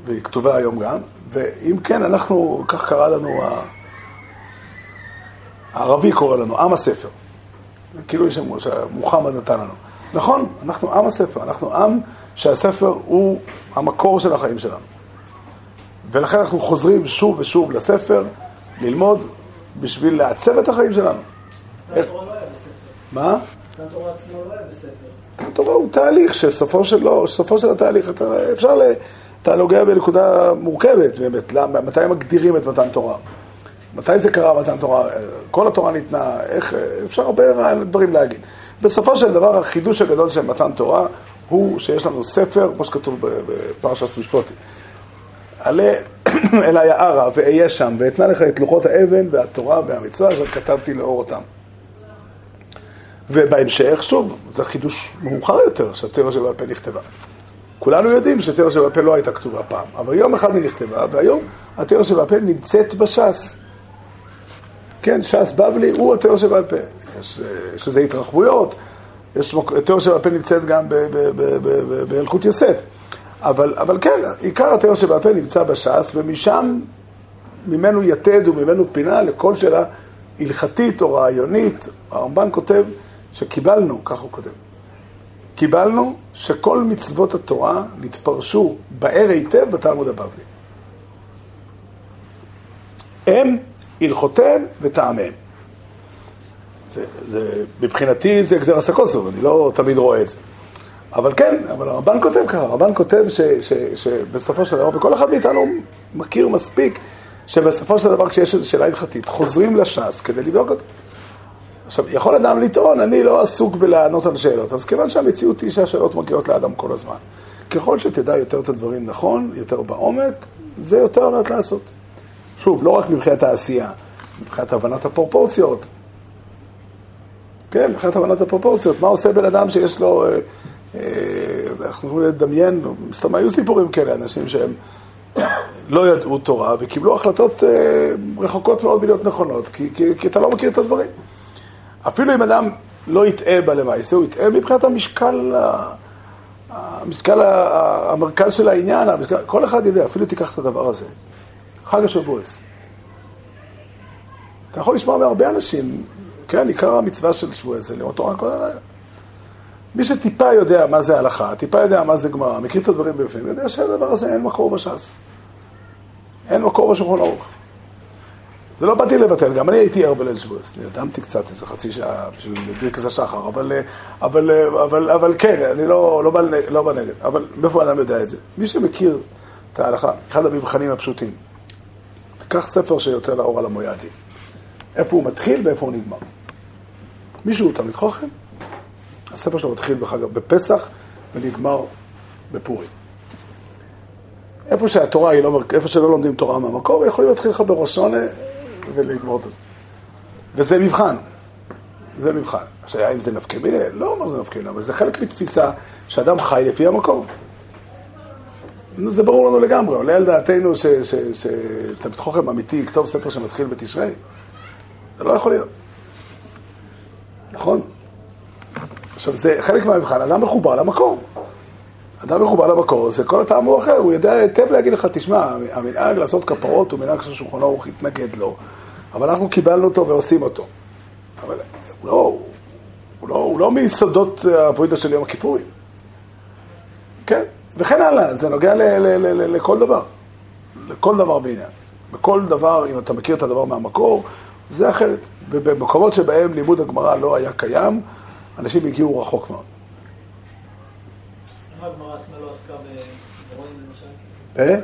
והיא כתובה היום גם, ואם כן, אנחנו, כך קרא לנו, הערבי קורא לנו, עם הספר. כאילו שמוחמד נתן לנו. נכון, אנחנו עם הספר, אנחנו עם שהספר הוא המקור של החיים שלנו. ולכן אנחנו חוזרים שוב ושוב לספר, ללמוד, בשביל לעצב את החיים שלנו. מה? מתן תורה עצמו לא היה בספר. מתן תורה הוא תהליך שסופו של, לא, סופו של התהליך, אתה, אפשר, אתה נוגע בנקודה מורכבת, באמת, למה, מתי מגדירים את מתן תורה? מתי זה קרה מתן תורה? כל התורה ניתנה, איך, אפשר הרבה דברים להגיד. בסופו של דבר, החידוש הגדול של מתן תורה הוא שיש לנו ספר, כמו שכתוב בפרשת משפוטי. עלה אל היערה ואהיה שם, ואתנה לך את לוחות האבן והתורה והמצווה אשר כתבתי לאור אותם. ובהמשך, שוב, זה חידוש מאוחר יותר, שהתורה שבעל פה נכתבה. כולנו יודעים שתורה שבעל לא הייתה כתובה פעם, אבל יום אחד היא נכתבה, והיום התורה שבעל נמצאת בש"ס. כן, ש"ס בבלי הוא התורה שבעל פה. יש, יש לזה התרחבויות, יש תורה שבעל פה נמצאת גם באלקוט יוסף. אבל, אבל כן, עיקר התיאור שבעל פה נמצא בש"ס, ומשם, ממנו יתד וממנו פינה לכל שאלה הלכתית או רעיונית. הרמב"ן כותב שקיבלנו, כך הוא כותב, קיבלנו שכל מצוות התורה נתפרשו באר היטב בתלמוד הבבלי. הם, הלכותיהם וטעמיהם. זה, זה, מבחינתי זה גזר הסקוסוב, אני לא תמיד רואה את זה. אבל כן, אבל הרמב"ן כותב ככה, הרמב"ן כותב ש, ש, שבסופו של דבר, וכל אחד מאיתנו מכיר מספיק, שבסופו של דבר כשיש שאלה הלכתית, חוזרים לש"ס כדי לבדוק אותה. עכשיו, יכול אדם לטעון, אני לא עסוק בלענות על שאלות, אז כיוון שהמציאות היא שהשאלות מגיעות לאדם כל הזמן. ככל שתדע יותר את הדברים נכון, יותר בעומק, זה יותר מעט לעשות. שוב, לא רק מבחינת העשייה, מבחינת הבנת הפרופורציות. כן, מבחינת הבנת הפרופורציות. מה עושה בן אדם שיש לו... אה, אה, אנחנו יכולים לדמיין, סתם היו סיפורים כאלה, אנשים שהם לא ידעו תורה וקיבלו החלטות אה, רחוקות מאוד מלהיות נכונות, כי, כי, כי אתה לא מכיר את הדברים. אפילו אם אדם לא יטעה בה למעשה, הוא יטעה מבחינת המשקל, המשקל המרכז של העניין, המשקל, כל אחד יודע, אפילו תיקח את הדבר הזה. חג השבועס. אתה יכול לשמוע מהרבה אנשים, כן, עיקר המצווה של שבועס זה לראות תורה כל הלילה. מי שטיפה יודע מה זה הלכה, טיפה יודע מה זה גמרא, מכיר את הדברים בפנים, יודע שהדבר הזה אין מקור בש"ס. אין מקור בשולחן ערוך. זה לא באתי לבטל, גם אני הייתי ער בליל שבועס, נרדמתי קצת איזה חצי שעה בשביל ברכס השחר, אבל, אבל, אבל, אבל כן, אני לא, לא, בא, לא בא נגד, אבל מאיפה אדם יודע את זה? מי שמכיר את ההלכה, אחד המבחנים הפשוטים, תיקח ספר שיוצא לאור על המויאדים, איפה הוא מתחיל ואיפה הוא נגמר. מישהו תלמיד חוכם? הספר שלו מתחיל בחג, בפסח ונגמר בפורים. איפה שהתורה היא לא, איפה שלא לומדים תורה מהמקור, יכולים להתחיל לך בראש ולגמור את זה. וזה מבחן. זה מבחן. עכשיו, האם זה נפקא מיני? לא אומר זה נפקא מיני, אבל זה חלק מתפיסה שאדם חי לפי המקור. זה ברור לנו לגמרי, עולה על דעתנו שתלמיד חוכם אמיתי יכתוב ספר שמתחיל בתשרי? זה לא יכול להיות. נכון? עכשיו, זה חלק מהמבחן, אדם מחובר למקור. אדם מחובר למקור, זה כל הטעם הוא אחר, הוא יודע היטב להגיד לך, תשמע, המנהג לעשות כפרות הוא מנהג ששולחנו ערוך התנגד לו. אבל אנחנו קיבלנו אותו ועושים אותו. אבל הוא לא, הוא לא, הוא לא מיסודות הפואיטה של יום הכיפורים. כן, וכן הלאה, זה נוגע ל, ל, ל, ל, לכל דבר. לכל דבר בעניין. בכל דבר, אם אתה מכיר את הדבר מהמקור, זה אחרת. ובמקומות שבהם לימוד הגמרא לא היה קיים, אנשים הגיעו רחוק מאוד. למה הגמרא עצמה לא עסקה בזרונים למשל?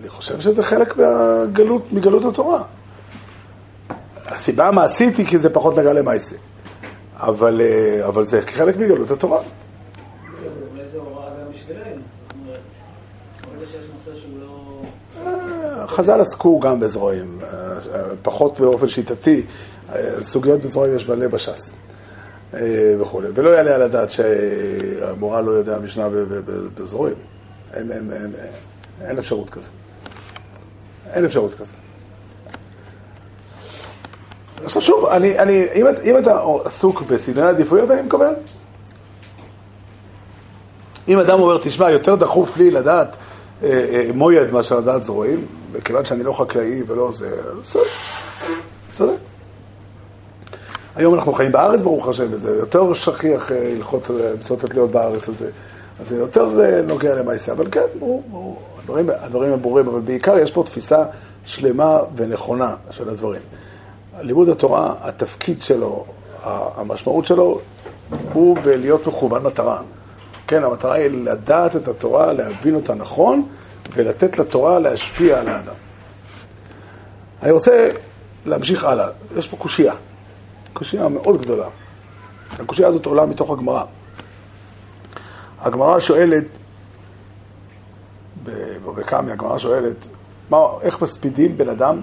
אני חושב שזה חלק מהגלות, מגלות התורה. הסיבה המעשית היא כי זה פחות נגע למעשה. אבל, אה, אבל זה חלק מגלות התורה. אה, חז"ל עסקו גם בזרועים, אה, פחות באופן שיטתי. סוגיות בזרועים יש מלא בש"ס וכולי. ולא יעלה על הדעת שהמורה לא יודע משנה בזרועים. אין, אין, אין, אין אפשרות כזה. אין אפשרות כזה. עכשיו שוב, אני, אני, אם, את- אם אתה עסוק בסדרי עדיפויות, אני מקבל. אם אדם אומר, תשמע, יותר דחוף לי לדעת אה, אה, מויד מאשר לדעת זרועים, וכיוון שאני לא חקלאי ולא זה, בסדר. היום אנחנו חיים בארץ, ברוך השם, וזה יותר שכיח אה, הלכות אה, מצוות התליות בארץ הזה. אז זה יותר אה, נוגע למעשה, אבל כן, ברור, ברור, הדברים, הדברים הם ברורים, אבל בעיקר יש פה תפיסה שלמה ונכונה של הדברים. לימוד התורה, התפקיד שלו, המשמעות שלו, הוא בלהיות מכוון מטרה. כן, המטרה היא לדעת את התורה, להבין אותה נכון, ולתת לתורה להשפיע על האדם. אני רוצה להמשיך הלאה. יש פה קושייה, קושייה מאוד גדולה. הקושייה הזאת עולה מתוך הגמרא. הגמרא שואלת, בקמי הגמרא שואלת, מה, איך מספידים בן אדם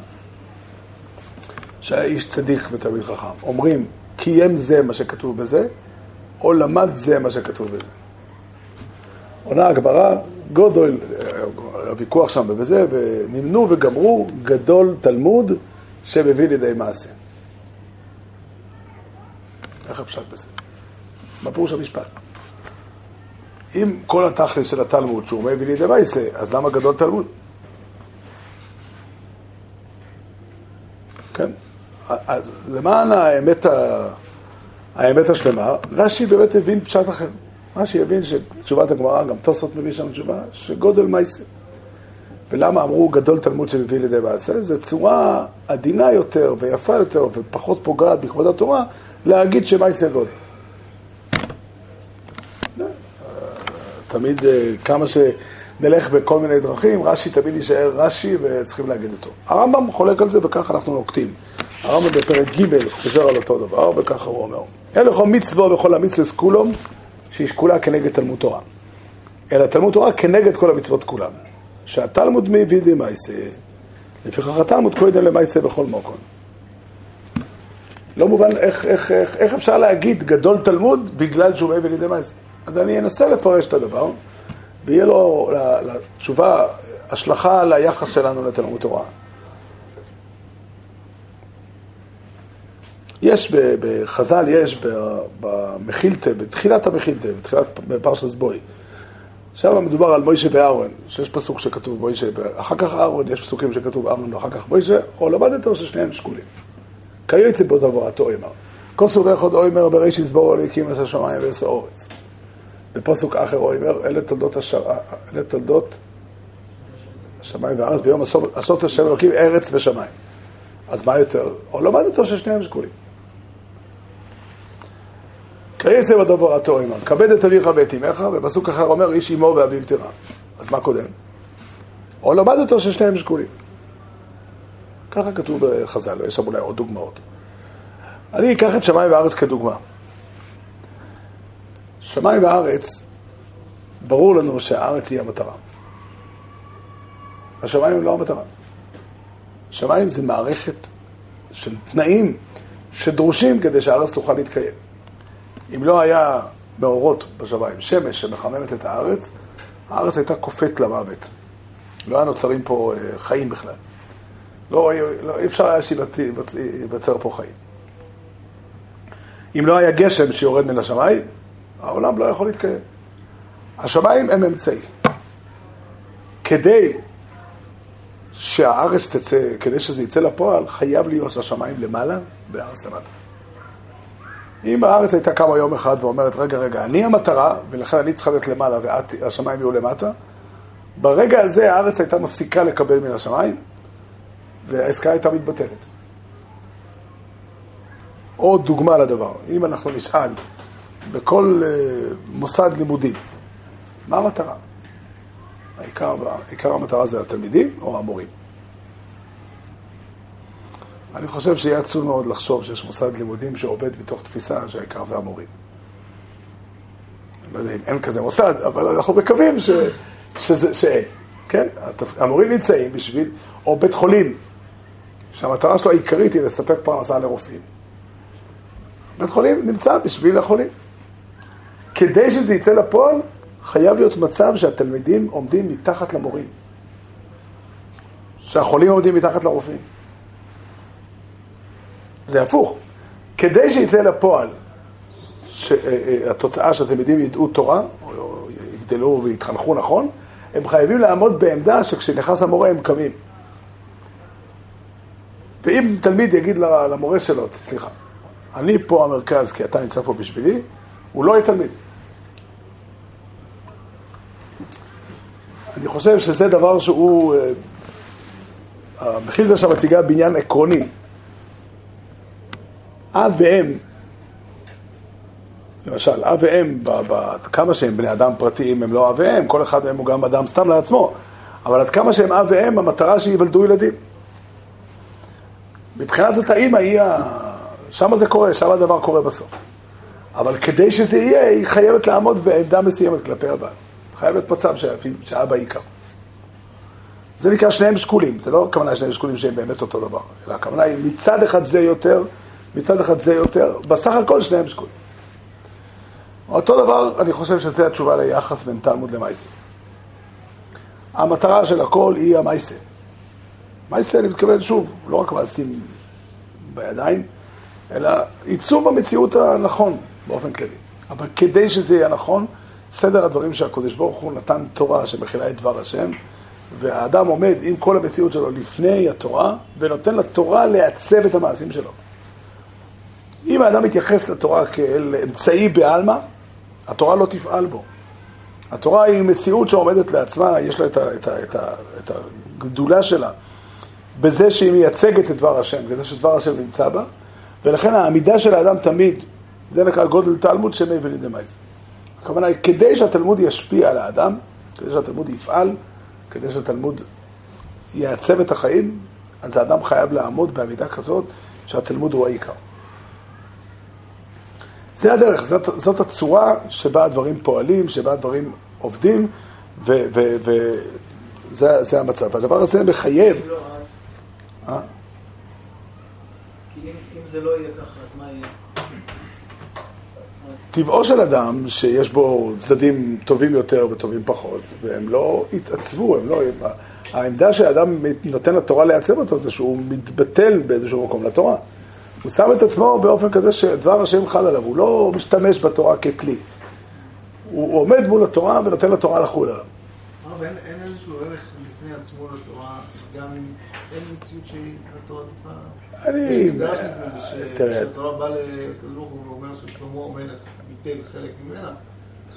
שהיה איש צדיק ותלמיד חכם? אומרים, קיים זה מה שכתוב בזה, או למד זה מה שכתוב בזה. עונה הגמרא, גודל, הוויכוח שם ובזה, ונמנו וגמרו גדול תלמוד שמביא לידי מעשה. איך הפשט בזה? מה פירוש המשפט? אם כל התכלס של התלמוד שהוא מביא לידי מעשה, אז למה גדול תלמוד? כן? אז למען האמת, ה... האמת השלמה, רש"י באמת הבין פשט אחר. רש"י הבין שתשובת הגמרא, גם תוספות מביא שם תשובה, שגודל מעשה. ולמה אמרו גדול תלמוד שמביא לידי מעשה? זו צורה עדינה יותר ויפה יותר ופחות פוגעת בכבוד התורה להגיד שמעשה גודל. תמיד אה, כמה שנלך בכל מיני דרכים, רש"י תמיד יישאר רש"י וצריכים להגיד אותו. הרמב"ם חולק על זה וככה אנחנו נוקטים. הרמב"ם בפרק ג' חוזר על אותו דבר וככה הוא אומר. אין לכל מצווה וכל המצווה כולום שהיא שקולה כנגד תלמוד תורה. אלא תלמוד תורה כנגד כל המצוות כולן. שהתלמוד מביא דמייסה, לפיכך התלמוד קודם למייסה בכל מקום. לא מובן איך, איך, איך, איך אפשר להגיד גדול תלמוד בגלל שהוא מביא לידי מייסה. אז אני אנסה לפרש את הדבר, ויהיה לו לתשובה השלכה על היחס שלנו לתלמוד תורה. יש בחז"ל, יש במחילתא, בתחילת המחילתא, בתחילת פרשת בוי. שם מדובר על מוישה ואהרון, שיש פסוק שכתוב מוישה, אחר כך אהרון, יש פסוקים שכתוב אהרון ואחר כך מוישה, או למדת או ששניהם שקולים. כיוצא בו תבואתו אמר. כוסו ואחד אוימר בריש יסבור הקים את השמיים ועש האורץ. בפסוק אחר אוימר, אלה תולדות השר... אלה תולדות השמיים והארץ ביום עשות השם אלוקים ארץ ושמיים. אז מה יותר? או למדת או ששניהם שקולים. כיצא בדברתו אמר, כבד את אביך ואת אמך, ובפסוק אחר אומר, איש אמו ואביו תירא. אז מה קודם? או למדת או ששניהם שקולים. ככה כתוב בחז"ל, ויש שם אולי עוד דוגמאות. אני אקח את שמיים וארץ כדוגמה. שמיים וארץ, ברור לנו שהארץ היא המטרה. השמיים הם לא המטרה. שמיים זה מערכת של תנאים שדרושים כדי שהארץ תוכל להתקיים. אם לא היה מאורות בשמיים, שמש שמחממת את הארץ, הארץ הייתה קופאת למוות. לא היה נוצרים פה חיים בכלל. לא, לא, אי אפשר היה שייווצר פה חיים. אם לא היה גשם שיורד מן השמיים, העולם לא יכול להתקיים. השמיים הם אמצעי. כדי שהארץ תצא, כדי שזה יצא לפועל, חייב להיות השמיים למעלה והארץ למטה. אם הארץ הייתה קמה יום אחד ואומרת, רגע, רגע, אני המטרה, ולכן אני צריכה להיות למעלה והשמיים יהיו למטה, ברגע הזה הארץ הייתה מפסיקה לקבל מן השמיים, והעסקה הייתה מתבטלת. עוד דוגמה לדבר, אם אנחנו נשאל בכל uh, מוסד לימודים, מה המטרה? העיקר, העיקר המטרה זה התלמידים או המורים? אני חושב שיהיה עצוב מאוד לחשוב שיש מוסד לימודים שעובד מתוך תפיסה שהעיקר זה המורים. לא יודע אם אין כזה מוסד, אבל אנחנו מקווים ש, שזה, שאין. כן? המורים נמצאים בשביל, או בית חולים, שהמטרה שלו העיקרית היא לספק פרנסה לרופאים. בית חולים נמצא בשביל החולים. כדי שזה יצא לפועל, חייב להיות מצב שהתלמידים עומדים מתחת למורים. שהחולים עומדים מתחת לרופאים. זה הפוך. כדי שיצא לפועל אה, אה, שהתלמידים ידעו תורה, או יגדלו ויתחנכו נכון, הם חייבים לעמוד בעמדה שכשנכנס המורה הם קמים. ואם תלמיד יגיד למורה שלו, סליחה, אני פה המרכז כי אתה נמצא פה בשבילי, הוא לא יהיה תלמיד. אני חושב שזה דבר שהוא, אה, המחיר שם מציגה בניין עקרוני. אב ואם, למשל, אב ואם, כמה שהם בני אדם פרטיים הם לא אב ואם, כל אחד מהם הוא גם אדם סתם לעצמו, אבל עד כמה שהם אב ואם, המטרה שייוולדו ילדים. מבחינת זאת האימא היא ה... שם זה קורה, שם הדבר קורה בסוף. אבל כדי שזה יהיה, היא חייבת לעמוד בעמדה מסוימת כלפי הבעל. חייב להיות מצב שהאבא עיקר. זה נקרא שניהם שקולים, זה לא הכוונה שניהם שקולים שהם באמת אותו דבר, אלא הכוונה היא מצד אחד זה יותר, מצד אחד זה יותר, בסך הכל שניהם שקולים. אותו דבר, אני חושב שזו התשובה ליחס בין תלמוד למייסה. המטרה של הכל היא המייסה. מייסה, אני מתכוון שוב, לא רק מעשים בידיים, אלא עיצוב המציאות הנכון באופן כללי. אבל כדי שזה יהיה נכון, סדר הדברים שהקדוש ברוך הוא נתן תורה שמכילה את דבר השם, והאדם עומד עם כל המציאות שלו לפני התורה, ונותן לתורה לעצב את המעשים שלו. אם האדם מתייחס לתורה כאל אמצעי בעלמא, התורה לא תפעל בו. התורה היא מציאות שעומדת לעצמה, יש לה את, ה, את, ה, את, ה, את הגדולה שלה בזה שהיא מייצגת את דבר השם, כדי שדבר השם נמצא בה, ולכן העמידה של האדם תמיד, זה נקרא גודל תלמוד שמי ולידי מייס. הכוונה היא, כדי שהתלמוד ישפיע על האדם, כדי שהתלמוד יפעל, כדי שהתלמוד יעצב את החיים, אז האדם חייב לעמוד בעמידה כזאת שהתלמוד הוא העיקר. זה הדרך, זאת, זאת הצורה שבה הדברים פועלים, שבה הדברים עובדים, וזה המצב. הדבר הזה מחייב... לא, אה? כי אם, אם זה לא יהיה ככה, אז מה יהיה? טבעו של אדם שיש בו צדדים טובים יותר וטובים פחות, והם לא התעצבו, הם לא... העמדה שהאדם נותן לתורה לייצב אותו זה שהוא מתבטל באיזשהו מקום לתורה. הוא שם את עצמו באופן כזה שדבר השם חל עליו, הוא לא משתמש בתורה ככלי. הוא עומד מול התורה ונותן לתורה לחול עליו. אין איזשהו ערך בפני עצמו לתורה, גם אם אין מציאות שהיא התורה טיפה... אני... תראה... כשהתורה באה לקדוש ואומר ששלמה המלך ביטל חלק ממנה,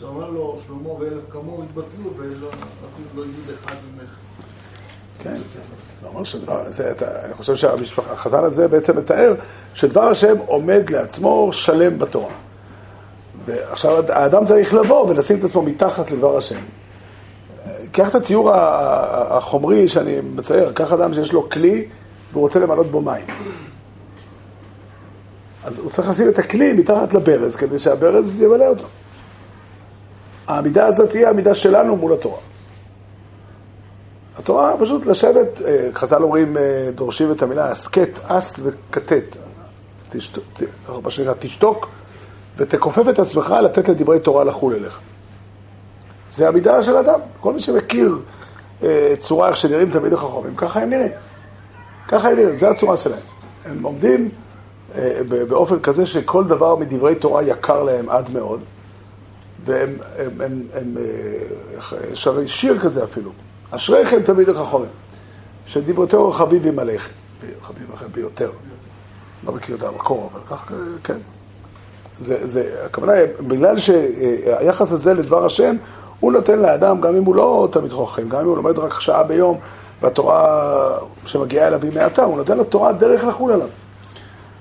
אמר לו, שלמה ואלף כמוהו התבטלו, ואפילו לא יהיו אחד ממך. כן, שדבר, זה, אני חושב שהחז"ל הזה בעצם מתאר שדבר השם עומד לעצמו שלם בתורה. ועכשיו האדם צריך לבוא ולשים את עצמו מתחת לדבר השם. קח את הציור החומרי שאני מצייר, קח אדם שיש לו כלי והוא רוצה למלות בו מים. אז הוא צריך לשים את הכלי מתחת לברז כדי שהברז ימלא אותו. העמידה הזאת היא העמידה שלנו מול התורה. התורה פשוט לשבת, אה, חז"ל אומרים, אה, דורשים את המילה הסכת, אס וכתת. מה שנקרא, תשתוק ותכופף את עצמך לתת לדברי תורה לחול אליך. זה המידה של אדם. כל מי שמכיר אה, צורה איך שנראים תלמידי חכמים, ככה הם נראים. ככה הם נראים, זו הצורה שלהם. הם עומדים אה, באופן כזה שכל דבר מדברי תורה יקר להם עד מאוד, והם הם, הם, הם, אה, שרי שיר כזה אפילו. אשריכם תלמידי חכמים. שדיברתו חביבים עליכם, חביבים עליכם ביותר. לא מכיר את המקור, אבל כך, כן. זה, זה, הכוונה בגלל שהיחס הזה לדבר השם, הוא נותן לאדם, גם אם הוא לא תלמיד חוכם, גם אם הוא לומד רק שעה ביום, והתורה שמגיעה אליו היא מעטה, הוא נותן לתורה דרך לחול עליו.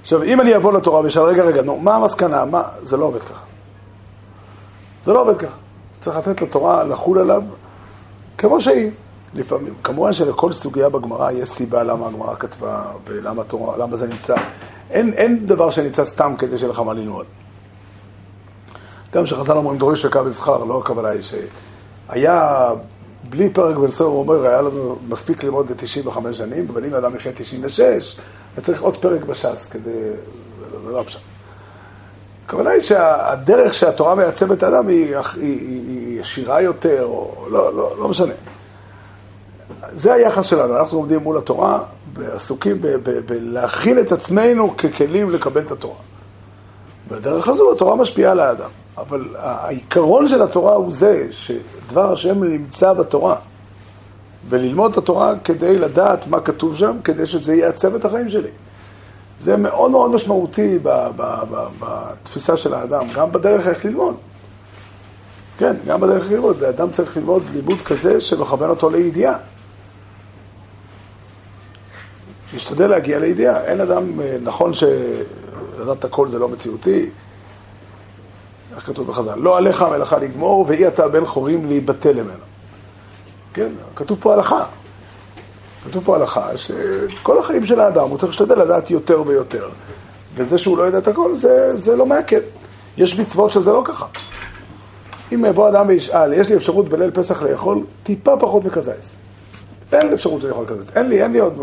עכשיו, אם אני אבוא לתורה ואשאל, רגע, רגע, נו, מה המסקנה? מה? זה לא עובד ככה. זה לא עובד ככה. צריך לתת לתורה לחול עליו כמו שהיא. לפעמים, כמובן שלכל סוגיה בגמרא יש סיבה למה הגמרא כתבה ולמה תורה, למה זה נמצא. אין, אין דבר שנמצא סתם כדי שיהיה לך מה ללמוד. גם כשחז"ל אומרים דורש וקו וזכר, לא הכוונה היא שהיה, בלי פרק בן סור, הוא אומר, היה לנו מספיק ללמוד ל-95 שנים, אבל אם אדם יחיה 96, וצריך עוד פרק בש"ס כדי... זה לא הפשט. הכוונה היא שהדרך שהתורה מייצבת האדם היא, היא, היא, היא ישירה יותר, או לא, לא, לא משנה. זה היחס שלנו, אנחנו עומדים מול התורה ועסוקים בלהכין את עצמנו ככלים לקבל את התורה. בדרך הזו התורה משפיעה על האדם. אבל העיקרון של התורה הוא זה שדבר השם נמצא בתורה. וללמוד את התורה כדי לדעת מה כתוב שם, כדי שזה יעצב את החיים שלי. זה מאוד מאוד משמעותי בתפיסה של האדם, גם בדרך איך ללמוד. כן, גם בדרך איך ללמוד. האדם צריך ללמוד לימוד כזה שמכוון אותו לידיעה. להשתדל להגיע לידיעה. אין אדם, אה, נכון שלדעת הכל זה לא מציאותי, איך כתוב בחז"ל? לא עליך המלאכה לגמור, ואי אתה בן חורים להיבטל ממנו. כן, כתוב פה הלכה. כתוב פה הלכה שכל החיים של האדם הוא צריך להשתדל לדעת יותר ויותר. וזה שהוא לא יודע את הכל, זה, זה לא מעכב. יש מצוות שזה לא ככה. אם יבוא אדם וישאל, יש לי אפשרות בליל פסח לאכול טיפה פחות מקזייס. אין לי אפשרות לאכול כזה. אין לי, אין לי עוד...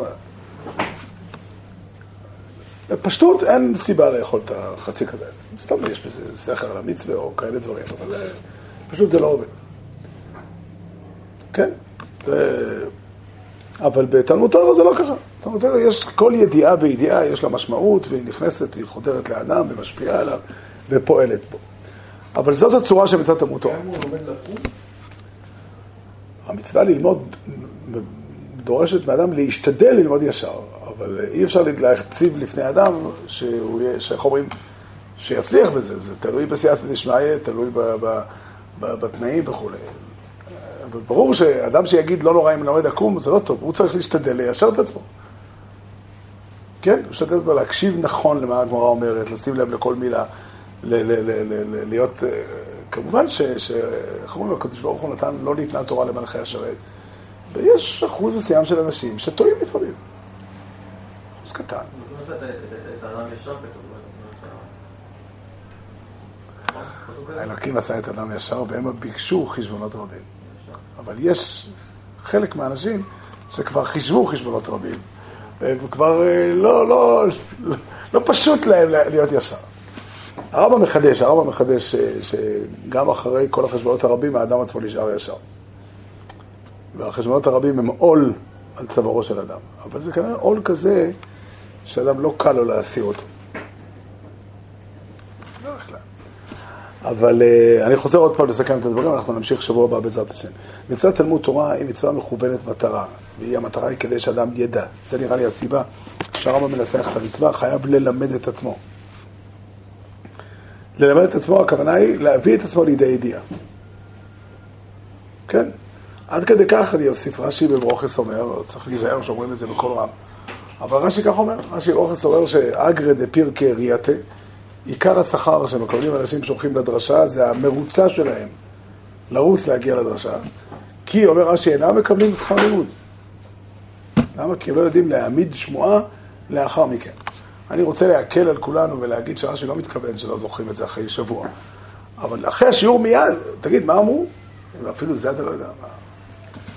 מה. בפשטות אין סיבה לאכול את החצי כזה. סתם יש בזה סכר על המצווה או כאלה דברים, אבל אה, פשוט זה לא עובד. כן, זה... אבל בתלמוד תורה זה לא ככה. בתלמוד תורה יש כל ידיעה וידיעה, יש לה משמעות, והיא נכנסת, היא חודרת לאדם ומשפיעה עליו ופועלת בו. אבל זאת הצורה של מצוות תלמוד תורה. המצווה ללמוד דורשת מאדם להשתדל ללמוד ישר. אבל אי אפשר להציב לפני אדם שהוא יהיה, שאיך אומרים, שיצליח בזה, זה תלוי בסייעתא דשמיא, תלוי ב, ב, ב, בתנאים וכולי. אבל ברור שאדם שיגיד לא נורא אם לומד עקום, זה לא טוב, הוא צריך להשתדל ליישר את עצמו. כן, להשתדל בו להקשיב נכון למה הגמרא אומרת, לשים לב לכל מילה, ל- ל- ל- ל- להיות... אה, כמובן ש... איך אומרים, הקדוש ברוך הוא נתן, לא ניתנה תורה למלכי השרת, ויש אחוז מסוים של אנשים שטועים לפעמים. אחוז קטן. האלוקים עשה את האדם ישר והם ביקשו חשבונות רבים. אבל יש חלק מהאנשים שכבר חישבו חשבונות רבים, וכבר אה, לא, לא, לא פשוט להם להיות ישר. הרמב"ם מחדש, הרמב"ם מחדש שגם אחרי כל החשבונות הרבים האדם עצמו נשאר ישר. והחשבונות הרבים הם עול על צווארו של אדם. אבל זה כנראה עול כזה שאדם לא קל לו להסיר אותו. אבל uh, אני חוזר עוד פעם לסכם את הדברים, אנחנו נמשיך שבוע הבא בעזרת השם. מצוות תלמוד תורה היא מצווה מכוונת מטרה, והיא המטרה היא כדי שאדם ידע. זה נראה לי הסיבה שהרמב"ם מנסח את המצווה, חייב ללמד את עצמו. ללמד את עצמו, הכוונה היא להביא את עצמו לידי ידיעה. כן? עד כדי כך אני אוסיף, רש"י בברוכס אומר, צריך להיזהר שאומרים את זה בקול רם. אבל רש"י כך אומר, רש"י ברוכס אומר שאגרא דפירקי ריאטה, עיקר השכר שמקבלים אנשים שהולכים לדרשה זה המרוצה שלהם לרוץ להגיע לדרשה. כי, אומר רש"י, אינם מקבלים שכר לימוד. למה? כי הם לא יודעים להעמיד שמועה לאחר מכן. אני רוצה להקל על כולנו ולהגיד שרש"י לא מתכוון שלא זוכרים את זה אחרי שבוע. אבל אחרי השיעור מיד, תגיד, מה אמרו? אפילו זה אתה לא יודע.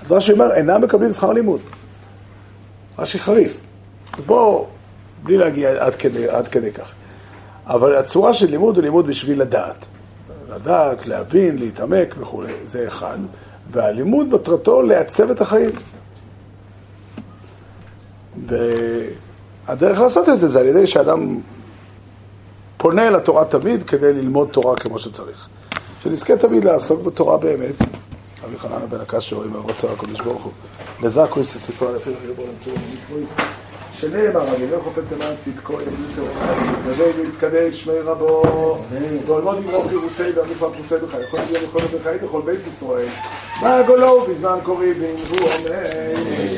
אז רש"י אומר, אינם מקבלים שכר לימוד. רש"י חריף. אז בואו, בלי להגיע עד כדי, עד כדי כך. אבל הצורה של לימוד הוא לימוד בשביל לדעת. לדעת, להבין, להתעמק וכולי, זה אחד. והלימוד מטרתו לעצב את החיים. והדרך לעשות את זה זה על ידי שאדם פונה אל התורה תמיד כדי ללמוד תורה כמו שצריך. שנזכה תמיד לעסוק בתורה באמת, רבי חננה בן הקשיא רואים הרוצה הקדוש ברוך הוא. לזקו יש ישראל אפילו חיבור למצוא מצווה. שנאמר, אני לא חופץ למען צדקו, יבדיל תורה, נווה ויצקדש שמי רבו, ועולמות יברוך ירוסי ועמיפה פרוסי בך, יכול להיות בכל זאת בחיי בכל בית ישראל. מה גולו בזמן קוריבים, והוא אומר